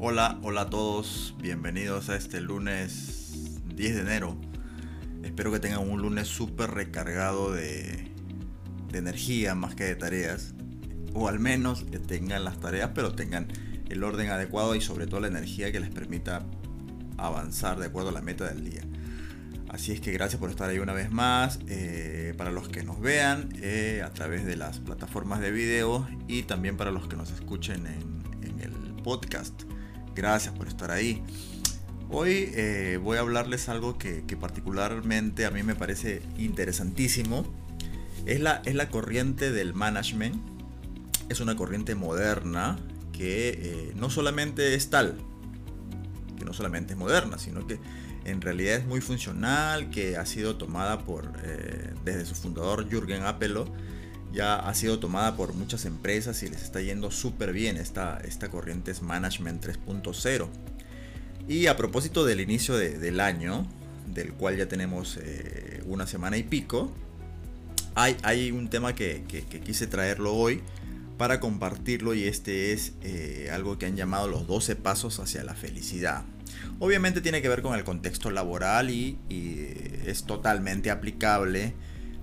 Hola, hola a todos, bienvenidos a este lunes 10 de enero. Espero que tengan un lunes súper recargado de, energía más que de tareas. O al menos tengan las tareas, pero tengan el orden adecuado y sobre todo la energía que les permita avanzar de acuerdo a la meta del día. Así es que gracias por estar ahí una vez más. Eh, para los que nos vean eh, a través de las plataformas de video y también para los que nos escuchen en, el podcast. Gracias por estar ahí. Hoy eh, voy a hablarles algo que, particularmente a mí me parece interesantísimo. Es la, es la corriente del management. Es una corriente moderna que no solamente es tal, que no solamente es moderna, sino que en realidad es muy funcional, que ha sido tomada por, eh, desde su fundador Jürgen Apelo, ya ha sido tomada por muchas empresas y les está yendo súper bien. Esta, esta corriente es Management 3.0. Y a propósito del inicio del año, del cual ya tenemos eh, una semana y pico, hay, hay un tema que, quise traerlo hoy para compartirlo y este es eh, algo que han llamado los 12 pasos hacia la felicidad. Obviamente tiene que ver con el contexto laboral y, es totalmente aplicable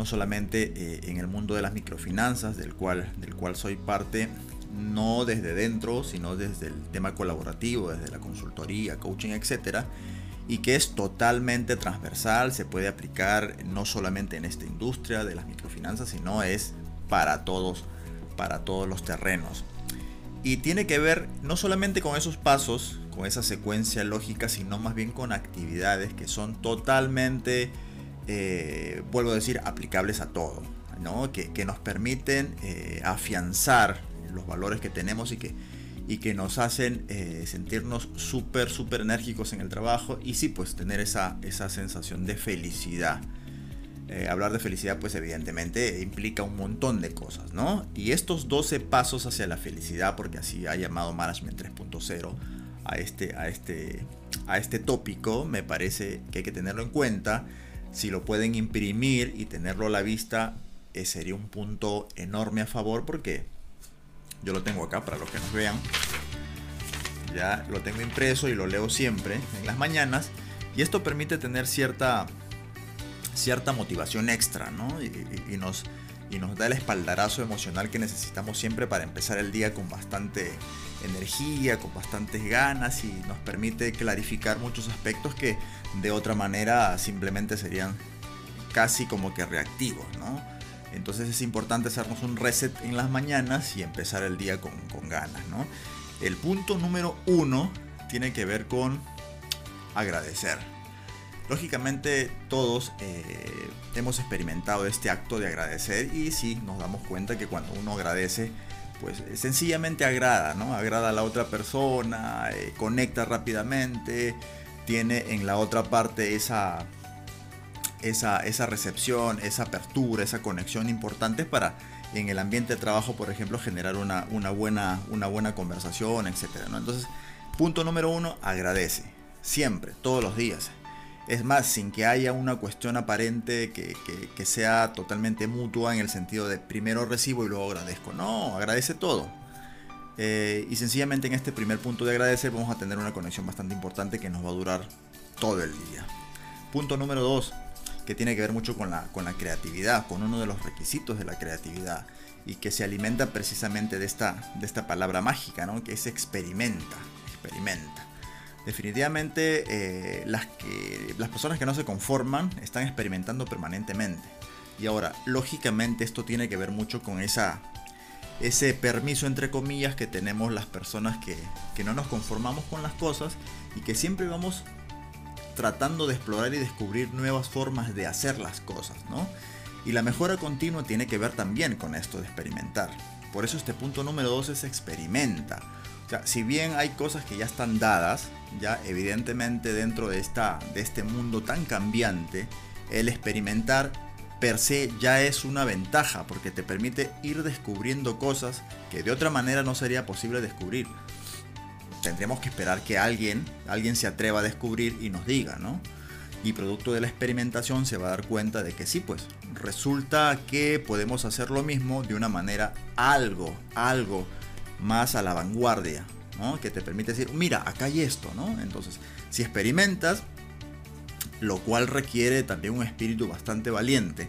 no solamente eh, en el mundo de las microfinanzas, del cual, del cual soy parte, no desde dentro, sino desde el tema colaborativo, desde la consultoría, coaching, etc. Y que es totalmente transversal, se puede aplicar no solamente en esta industria de las microfinanzas, sino es para todos, para todos los terrenos. Y tiene que ver no solamente con esos pasos, con esa secuencia lógica, sino más bien con actividades que son totalmente, eh, vuelvo a decir, aplicables a todo, ¿no? que, nos permiten eh, afianzar los valores que tenemos y que, y que nos hacen eh, sentirnos súper, súper enérgicos en el trabajo y sí, pues tener esa, esa sensación de felicidad. Hablar de felicidad pues evidentemente implica un montón de cosas, ¿no? Y estos 12 pasos hacia la felicidad, porque así ha llamado Management 3.0 a este, a, este, a este tópico, me parece que hay que tenerlo en cuenta. Si lo pueden imprimir y tenerlo a la vista, eh, sería un punto enorme a favor porque yo lo tengo acá para los que nos vean. Ya lo tengo impreso y lo leo siempre en las mañanas. Y esto permite tener cierta cierta motivación extra, ¿no? Y, nos, y nos da el espaldarazo emocional que necesitamos siempre para empezar el día con bastante energía, con bastantes ganas y nos permite clarificar muchos aspectos que de otra manera simplemente serían casi como que reactivos, ¿no? Entonces es importante hacernos un reset en las mañanas y empezar el día con, con ganas, ¿no? El punto número uno tiene que ver con agradecer. Lógicamente todos eh, hemos experimentado este acto de agradecer y sí nos damos cuenta que cuando uno agradece, pues sencillamente agrada, ¿no? Agrada a la otra persona, eh, conecta rápidamente, tiene en la otra parte esa, esa, esa recepción, esa apertura, esa conexión importante para en el ambiente de trabajo, por ejemplo, generar una, una, buena, una buena conversación, etc. Entonces, punto número uno, agradece. Siempre, todos los días. Es más, sin que haya una cuestión aparente que, sea totalmente mutua en el sentido de primero recibo y luego agradezco. No, agradece todo. Eh, y sencillamente en este primer punto de agradecer vamos a tener una conexión bastante importante que nos va a durar todo el día. Punto número dos, que tiene que ver mucho con la, con la creatividad, con uno de los requisitos de la creatividad y que se alimenta precisamente de esta, de esta palabra mágica, ¿no? que es experimenta, experimenta. Definitivamente eh, las, que, las personas que no se conforman están experimentando permanentemente. Y ahora, lógicamente esto tiene que ver mucho con esa, ese permiso entre comillas que tenemos las personas que, que no nos conformamos con las cosas y que siempre vamos tratando de explorar y descubrir nuevas formas de hacer las cosas, ¿no? Y la mejora continua tiene que ver también con esto de experimentar. Por eso este punto número 2 es experimenta si bien hay cosas que ya están dadas, ya evidentemente dentro de, esta, de este mundo tan cambiante, el experimentar per se ya es una ventaja porque te permite ir descubriendo cosas que de otra manera no sería posible descubrir. Tendríamos que esperar que alguien, alguien se atreva a descubrir y nos diga, ¿no? Y producto de la experimentación se va a dar cuenta de que sí, pues resulta que podemos hacer lo mismo de una manera algo, algo más a la vanguardia, que te permite decir, mira, acá hay esto. Entonces, si experimentas, lo cual requiere también un espíritu bastante valiente,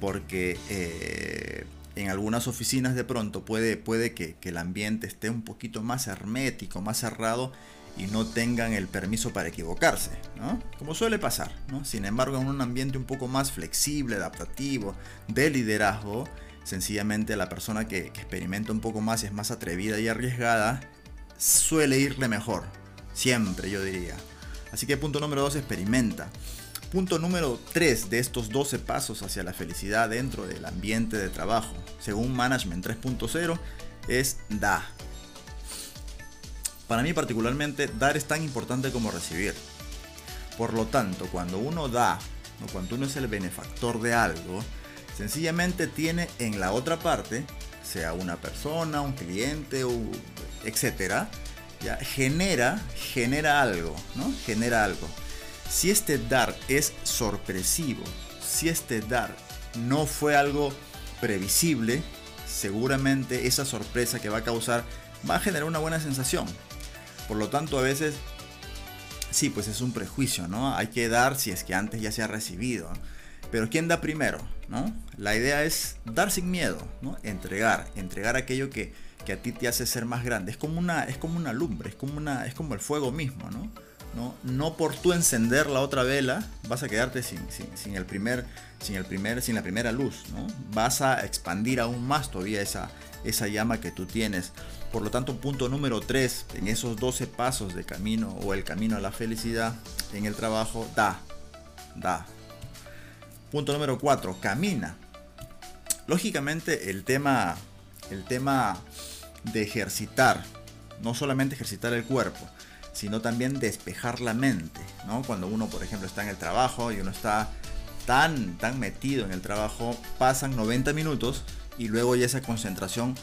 porque eh, en algunas oficinas de pronto puede, puede que, el ambiente esté un poquito más hermético, más cerrado y no tengan el permiso para equivocarse. Como suele pasar. Sin embargo, en un ambiente un poco más flexible, adaptativo, de liderazgo, sencillamente la persona que experimenta un poco más y es más atrevida y arriesgada, suele irle mejor. Siempre, yo diría. Así que punto número 2, experimenta. Punto número 3 de estos 12 pasos hacia la felicidad dentro del ambiente de trabajo, según Management 3.0, es da. Para mí particularmente, dar es tan importante como recibir. Por lo tanto, cuando uno da, o cuando uno es el benefactor de algo, sencillamente tiene en la otra parte, sea una persona, un cliente, etcétera, ya genera, genera algo, ¿no? Genera algo. Si este dar es sorpresivo, si este dar no fue algo previsible, seguramente esa sorpresa que va a causar va a generar una buena sensación. Por lo tanto, a veces, sí, pues es un prejuicio, ¿no? Hay que dar si es que antes ya se ha recibido. Pero ¿quién da primero? ¿No? La idea es dar sin miedo, ¿no? Entregar, entregar aquello que, que a ti te hace ser más grande. Es como una, es como una lumbre, es como, una, es como el fuego mismo, ¿no? ¿no? por tú encender la otra vela vas a quedarte sin, el primer, sin, el primer, sin la primera luz, ¿no? Vas a expandir aún más todavía esa, esa llama que tú tienes. Por lo tanto, punto número 3, en esos 12 pasos de camino o el camino a la felicidad en el trabajo, da, da. Punto número 4, camina. Lógicamente el tema, el tema de ejercitar, no solamente ejercitar el cuerpo, sino también despejar la mente, ¿no? Cuando uno, por ejemplo, está en el trabajo y uno está tan, tan metido en el trabajo, pasan 90 minutos y luego ya esa concentración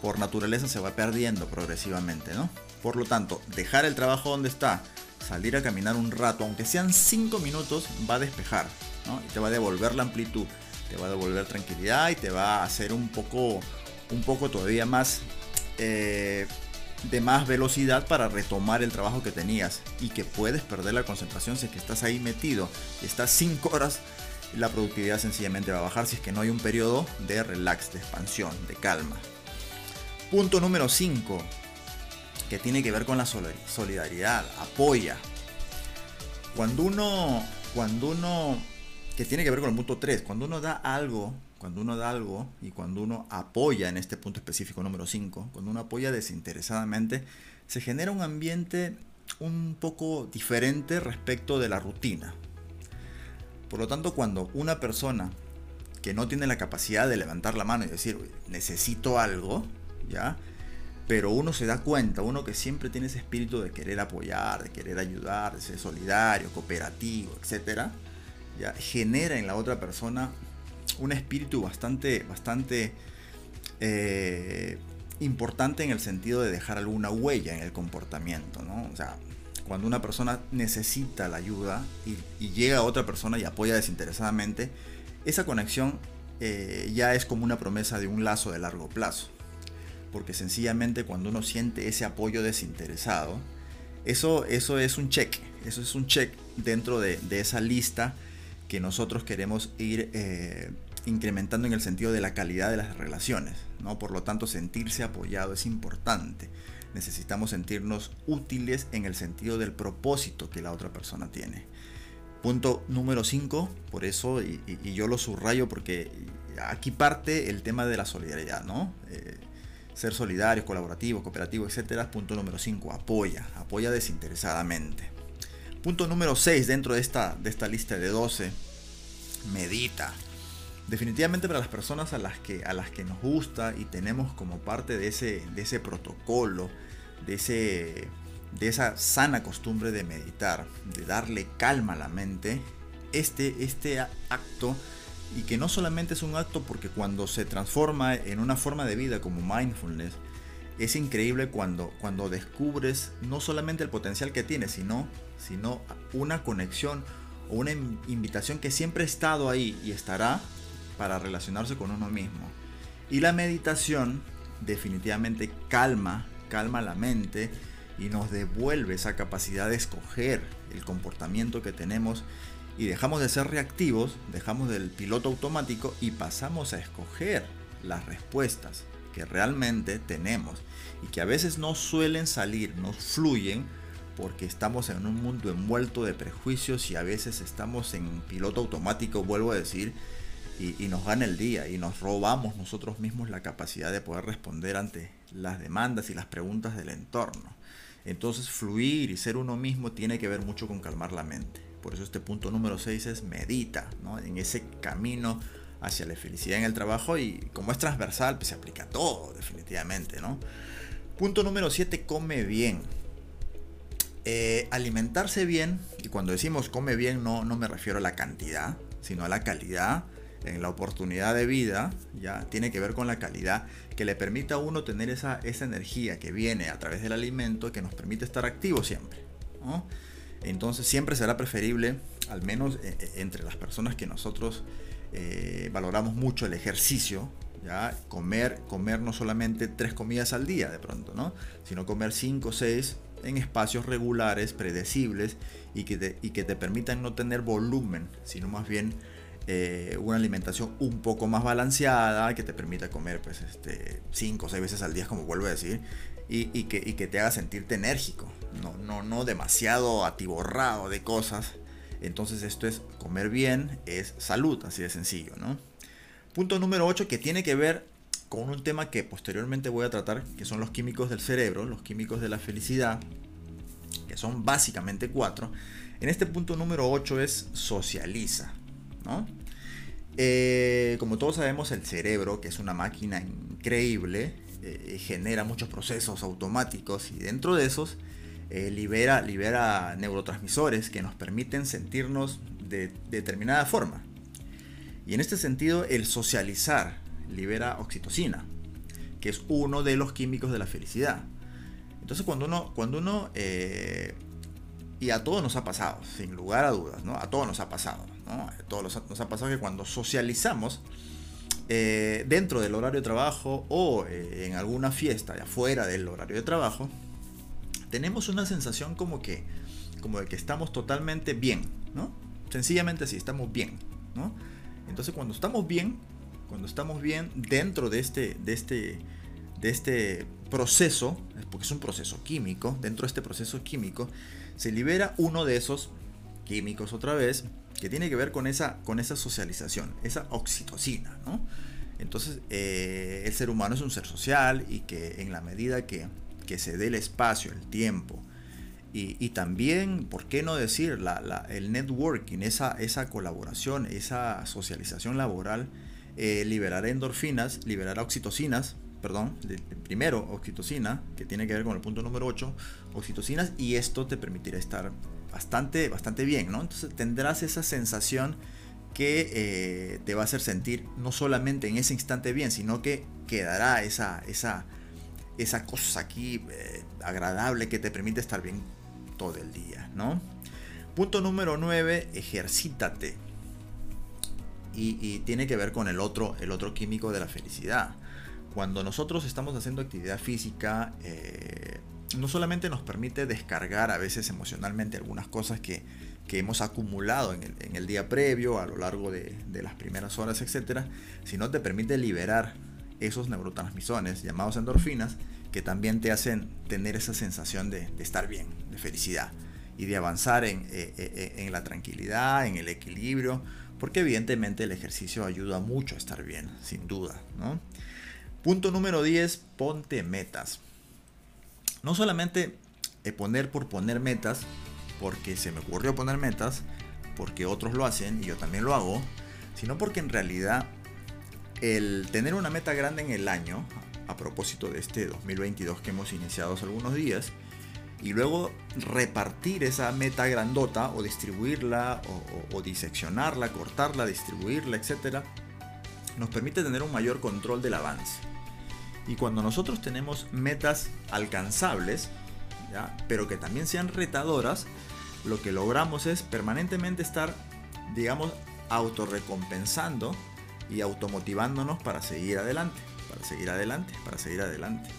por naturaleza se va perdiendo progresivamente, ¿no? Por lo tanto, dejar el trabajo donde está, salir a caminar un rato, aunque sean 5 minutos, va a despejar, ¿no? Te va a devolver la amplitud, te va a devolver tranquilidad y te va a hacer un poco, un poco todavía más eh, de más velocidad para retomar el trabajo que tenías y que puedes perder la concentración si es que estás ahí metido estás 5 horas la productividad sencillamente va a bajar si es que no hay un periodo de relax, de expansión, de calma. Punto número 5, que tiene que ver con la solidaridad, apoya. Cuando uno, cuando uno, que tiene que ver con el punto 3, cuando uno da algo cuando uno da algo y cuando uno apoya en este punto específico número 5, cuando uno apoya desinteresadamente, se genera un ambiente un poco diferente respecto de la rutina. Por lo tanto, cuando una persona que no tiene la capacidad de levantar la mano y decir, necesito algo, ¿ya? Pero uno se da cuenta, uno que siempre tiene ese espíritu de querer apoyar, de querer ayudar, de ser solidario, cooperativo, etc., ¿ya? genera en la otra persona un espíritu bastante, bastante eh, importante en el sentido de dejar alguna huella en el comportamiento, ¿no? O sea, cuando una persona necesita la ayuda y, llega a otra persona y apoya desinteresadamente, esa conexión eh, ya es como una promesa de un lazo de largo plazo. Porque sencillamente cuando uno siente ese apoyo desinteresado, eso, eso es un check, eso es un check dentro de, esa lista que nosotros queremos ir eh, incrementando en el sentido de la calidad de las relaciones. ¿no? Por lo tanto, sentirse apoyado es importante. Necesitamos sentirnos útiles en el sentido del propósito que la otra persona tiene. Punto número 5, por eso, y, yo lo subrayo porque aquí parte el tema de la solidaridad, ¿no? Eh, ser solidarios, colaborativos, cooperativos, etcétera. Punto número 5, apoya, apoya desinteresadamente. Punto número 6 dentro de esta, de esta lista de 12, medita definitivamente para las personas a las que, a las que nos gusta y tenemos como parte de ese, de ese protocolo, de, ese, de esa sana costumbre de meditar, de darle calma a la mente, este, este acto, y que no solamente es un acto porque cuando se transforma en una forma de vida como mindfulness, es increíble cuando, cuando descubres no solamente el potencial que tienes, sino, sino una conexión o una invitación que siempre ha estado ahí y estará para relacionarse con uno mismo. Y la meditación definitivamente calma, calma la mente y nos devuelve esa capacidad de escoger el comportamiento que tenemos y dejamos de ser reactivos, dejamos del piloto automático y pasamos a escoger las respuestas que realmente tenemos y que a veces no suelen salir, no fluyen porque estamos en un mundo envuelto de prejuicios y a veces estamos en piloto automático, vuelvo a decir, y, nos gana el día y nos robamos nosotros mismos la capacidad de poder responder ante las demandas y las preguntas del entorno. Entonces fluir y ser uno mismo tiene que ver mucho con calmar la mente. Por eso este punto número 6 es medita, en ese camino hacia la felicidad en el trabajo y como es transversal, pues se aplica a todo, definitivamente. Punto número 7, come bien. Eh, alimentarse bien, y cuando decimos come bien no, no me refiero a la cantidad, sino a la calidad en la oportunidad de vida, ya tiene que ver con la calidad que le permita a uno tener esa, esa energía que viene a través del alimento que nos permite estar activo siempre. Entonces siempre será preferible, al menos eh, eh, entre las personas que nosotros eh, valoramos mucho el ejercicio, comer, comer no solamente tres comidas al día de pronto, ¿no? sino comer cinco o seis en espacios regulares, predecibles y que, te permitan no tener volumen, sino más bien una alimentación un poco más balanceada que te permita comer pues este 5 o 6 veces al día como vuelvo a decir y, que, te haga sentirte enérgico no, no, no demasiado atiborrado de cosas. Entonces esto es comer bien es salud así de sencillo ¿no? punto número 8 que tiene que ver con un tema que posteriormente voy a tratar que son los químicos del cerebro los químicos de la felicidad que son básicamente cuatro. En este punto número 8 es socializa eh, como todos sabemos, el cerebro, que es una máquina increíble, eh, genera muchos procesos automáticos y dentro de esos eh, libera, libera neurotransmisores que nos permiten sentirnos de, determinada forma. Y en este sentido, el socializar libera oxitocina, que es uno de los químicos de la felicidad. Entonces, cuando uno, cuando uno y a todos nos ha pasado, sin lugar a dudas, ¿no? A todos nos ha pasado, ¿no? A todos nos ha pasado que cuando socializamos eh, dentro del horario de trabajo o eh, en alguna fiesta afuera del horario de trabajo, tenemos una sensación como que, como de que estamos totalmente bien, ¿no? Sencillamente así, estamos bien, ¿no? Entonces cuando estamos bien, cuando estamos bien dentro de este, de este, de este proceso, porque es un proceso químico, dentro de este proceso químico, se libera uno de esos químicos otra vez que tiene que ver con esa, con esa socialización, esa oxitocina, ¿no? Entonces, eh, el ser humano es un ser social y que en la medida que, se dé el espacio, el tiempo, y, también, ¿por qué no decir, el networking, esa, esa colaboración, esa socialización laboral, eh, liberará endorfinas, liberará oxitocinas, perdón, primero oxitocina, que tiene que ver con el punto número 8, oxitocinas, y esto te permitirá estar bastante, bastante bien, ¿no? Entonces tendrás esa sensación que eh, te va a hacer sentir no solamente en ese instante bien, sino que quedará esa, esa, esa cosa aquí eh, agradable que te permite estar bien todo el día, ¿no? Punto número 9, ejercítate. Y, y, tiene que ver con el otro, el otro químico de la felicidad cuando nosotros estamos haciendo actividad física, eh, no solamente nos permite descargar a veces emocionalmente algunas cosas que, hemos acumulado en el, día previo, a lo largo de, las primeras horas, etc., sino te permite liberar esos neurotransmisores llamados endorfinas que también te hacen tener esa sensación de, estar bien, de felicidad y de avanzar en, eh, eh, en, la tranquilidad, en el equilibrio, porque evidentemente el ejercicio ayuda mucho a estar bien, sin duda. ¿no? Punto número 10, ponte metas. No solamente eh, poner por poner metas, porque se me ocurrió poner metas, porque otros lo hacen y yo también lo hago, sino porque en realidad el tener una meta grande en el año, a propósito de este 2022 que hemos iniciado hace algunos días, y luego repartir esa meta grandota o distribuirla o, o diseccionarla, cortarla, distribuirla, etc., nos permite tener un mayor control del avance. Y cuando nosotros tenemos metas alcanzables, pero que también sean retadoras, lo que logramos es permanentemente estar, digamos, autorrecompensando y automotivándonos para seguir adelante, para seguir adelante, para seguir adelante.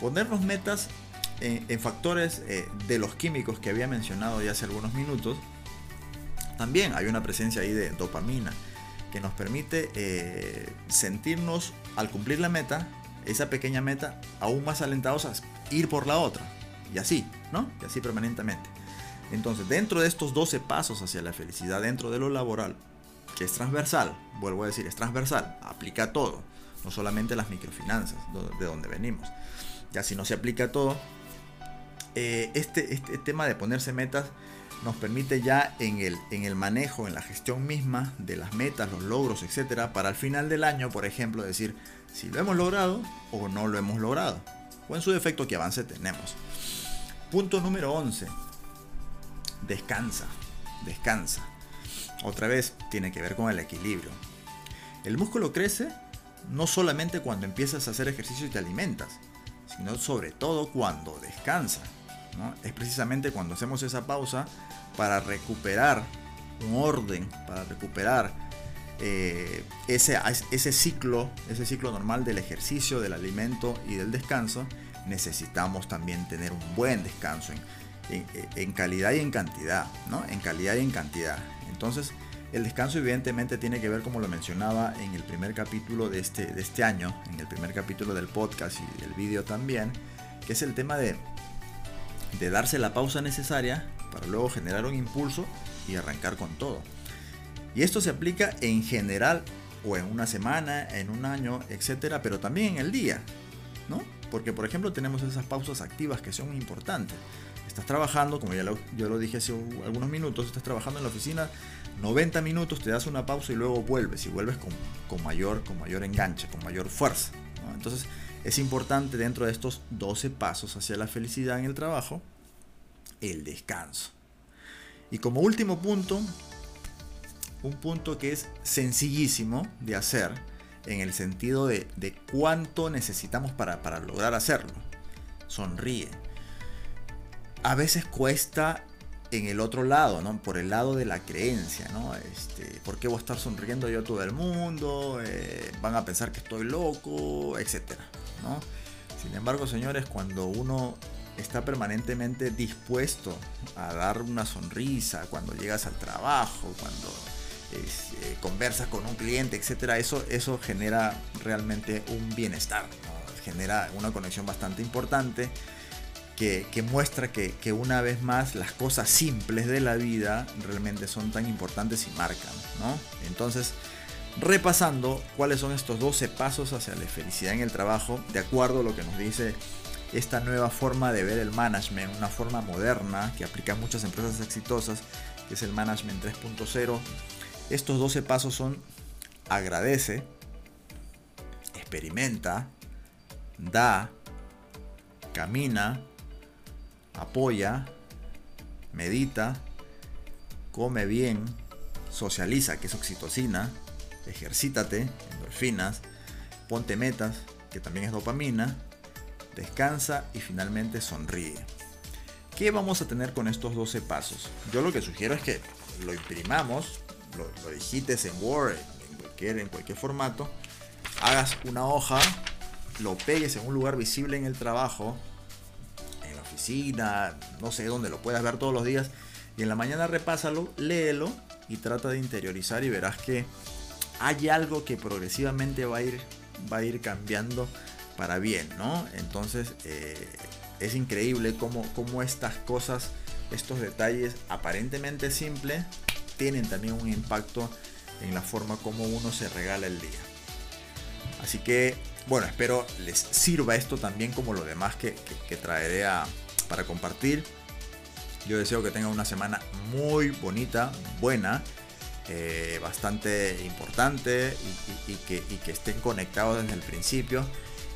Ponernos metas en, factores eh, de los químicos que había mencionado ya hace algunos minutos, también hay una presencia ahí de dopamina que nos permite eh, sentirnos al cumplir la meta, esa pequeña meta, aún más alentados a ir por la otra. Y así, ¿no? Y así permanentemente. Entonces, dentro de estos 12 pasos hacia la felicidad, dentro de lo laboral, que es transversal, vuelvo a decir, es transversal, aplica todo, no solamente las microfinanzas, de donde venimos. Ya si no se aplica todo, eh, este, este tema de ponerse metas nos permite ya en el, en el manejo, en la gestión misma de las metas, los logros, etcétera, para al final del año, por ejemplo, decir si lo hemos logrado o no lo hemos logrado, o en su defecto qué avance tenemos. Punto número 11. Descansa, descansa. Otra vez tiene que ver con el equilibrio. El músculo crece no solamente cuando empiezas a hacer ejercicio y te alimentas, sino sobre todo cuando Es precisamente cuando hacemos esa pausa para recuperar un orden, para recuperar eh, ese, ese ciclo, ese ciclo normal del ejercicio, del alimento y del descanso, necesitamos también tener un buen descanso en, calidad y en cantidad, ¿no? En calidad y en cantidad. Entonces, el descanso evidentemente tiene que ver, como lo mencionaba en el primer capítulo de este, de este año, en el primer capítulo del podcast y del vídeo también, que es el tema de de darse la pausa necesaria para luego generar un impulso y arrancar con todo. Y esto se aplica en general o en una semana, en un año, etcétera, pero también en el día, ¿no? Porque, por ejemplo, tenemos esas pausas activas que son importantes. Estás trabajando, como ya lo, yo lo dije hace algunos minutos, estás trabajando en la oficina 90 minutos, te das una pausa y luego vuelves y vuelves con, mayor, con mayor enganche, con mayor fuerza. Entonces, es importante dentro de estos 12 pasos hacia la felicidad en el trabajo, el descanso. Y como último punto, un punto que es sencillísimo de hacer en el sentido de, cuánto necesitamos para, para lograr hacerlo. Sonríe. A veces cuesta en el otro lado, ¿no? Por el lado de la creencia, ¿no? Este, ¿Por qué voy a estar sonriendo yo a todo el mundo? Eh, van a pensar que estoy loco, etcétera, ¿no? Sin embargo, señores, cuando uno está permanentemente dispuesto a dar una sonrisa, cuando llegas al trabajo, cuando eh, conversas con un cliente, etcétera, eso, eso genera realmente un bienestar, genera una conexión bastante importante que, muestra que, una vez más las cosas simples de la vida realmente son tan importantes y marcan, ¿no? Entonces, repasando cuáles son estos 12 pasos hacia la felicidad en el trabajo, de acuerdo a lo que nos dice esta nueva forma de ver el management, una forma moderna que aplica a muchas empresas exitosas, que es el management 3.0. Estos 12 pasos son agradece, experimenta, da, camina, apoya, medita, come bien, socializa, que es oxitocina, ejercítate, endorfinas, ponte metas, que también es dopamina, descansa y finalmente sonríe. ¿Qué vamos a tener con estos 12 pasos? Yo lo que sugiero es que lo imprimamos, lo, digites en Word, en cualquier, en cualquier formato, hagas una hoja, lo pegues en un lugar visible en el trabajo, no sé dónde lo puedas ver todos los días. Y en la mañana repásalo, léelo y trata de interiorizar y verás que hay algo que progresivamente va a ir, va a ir cambiando para bien, ¿no? Entonces eh, es increíble cómo, cómo estas cosas, estos detalles aparentemente simples, tienen también un impacto en la forma como uno se regala el día. Así que, bueno, espero les sirva esto también como lo demás que traeré a, para compartir. Yo deseo que tengan una semana muy bonita, buena, eh, bastante importante y, que, estén conectados desde el principio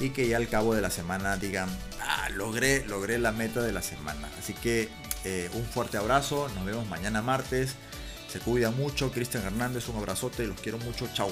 y que ya al cabo de la semana digan, ah, logré, logré la meta de la semana. Así que eh, un fuerte abrazo, nos vemos mañana martes. Se cuida mucho, Cristian Hernández, un abrazote, los quiero mucho, chao.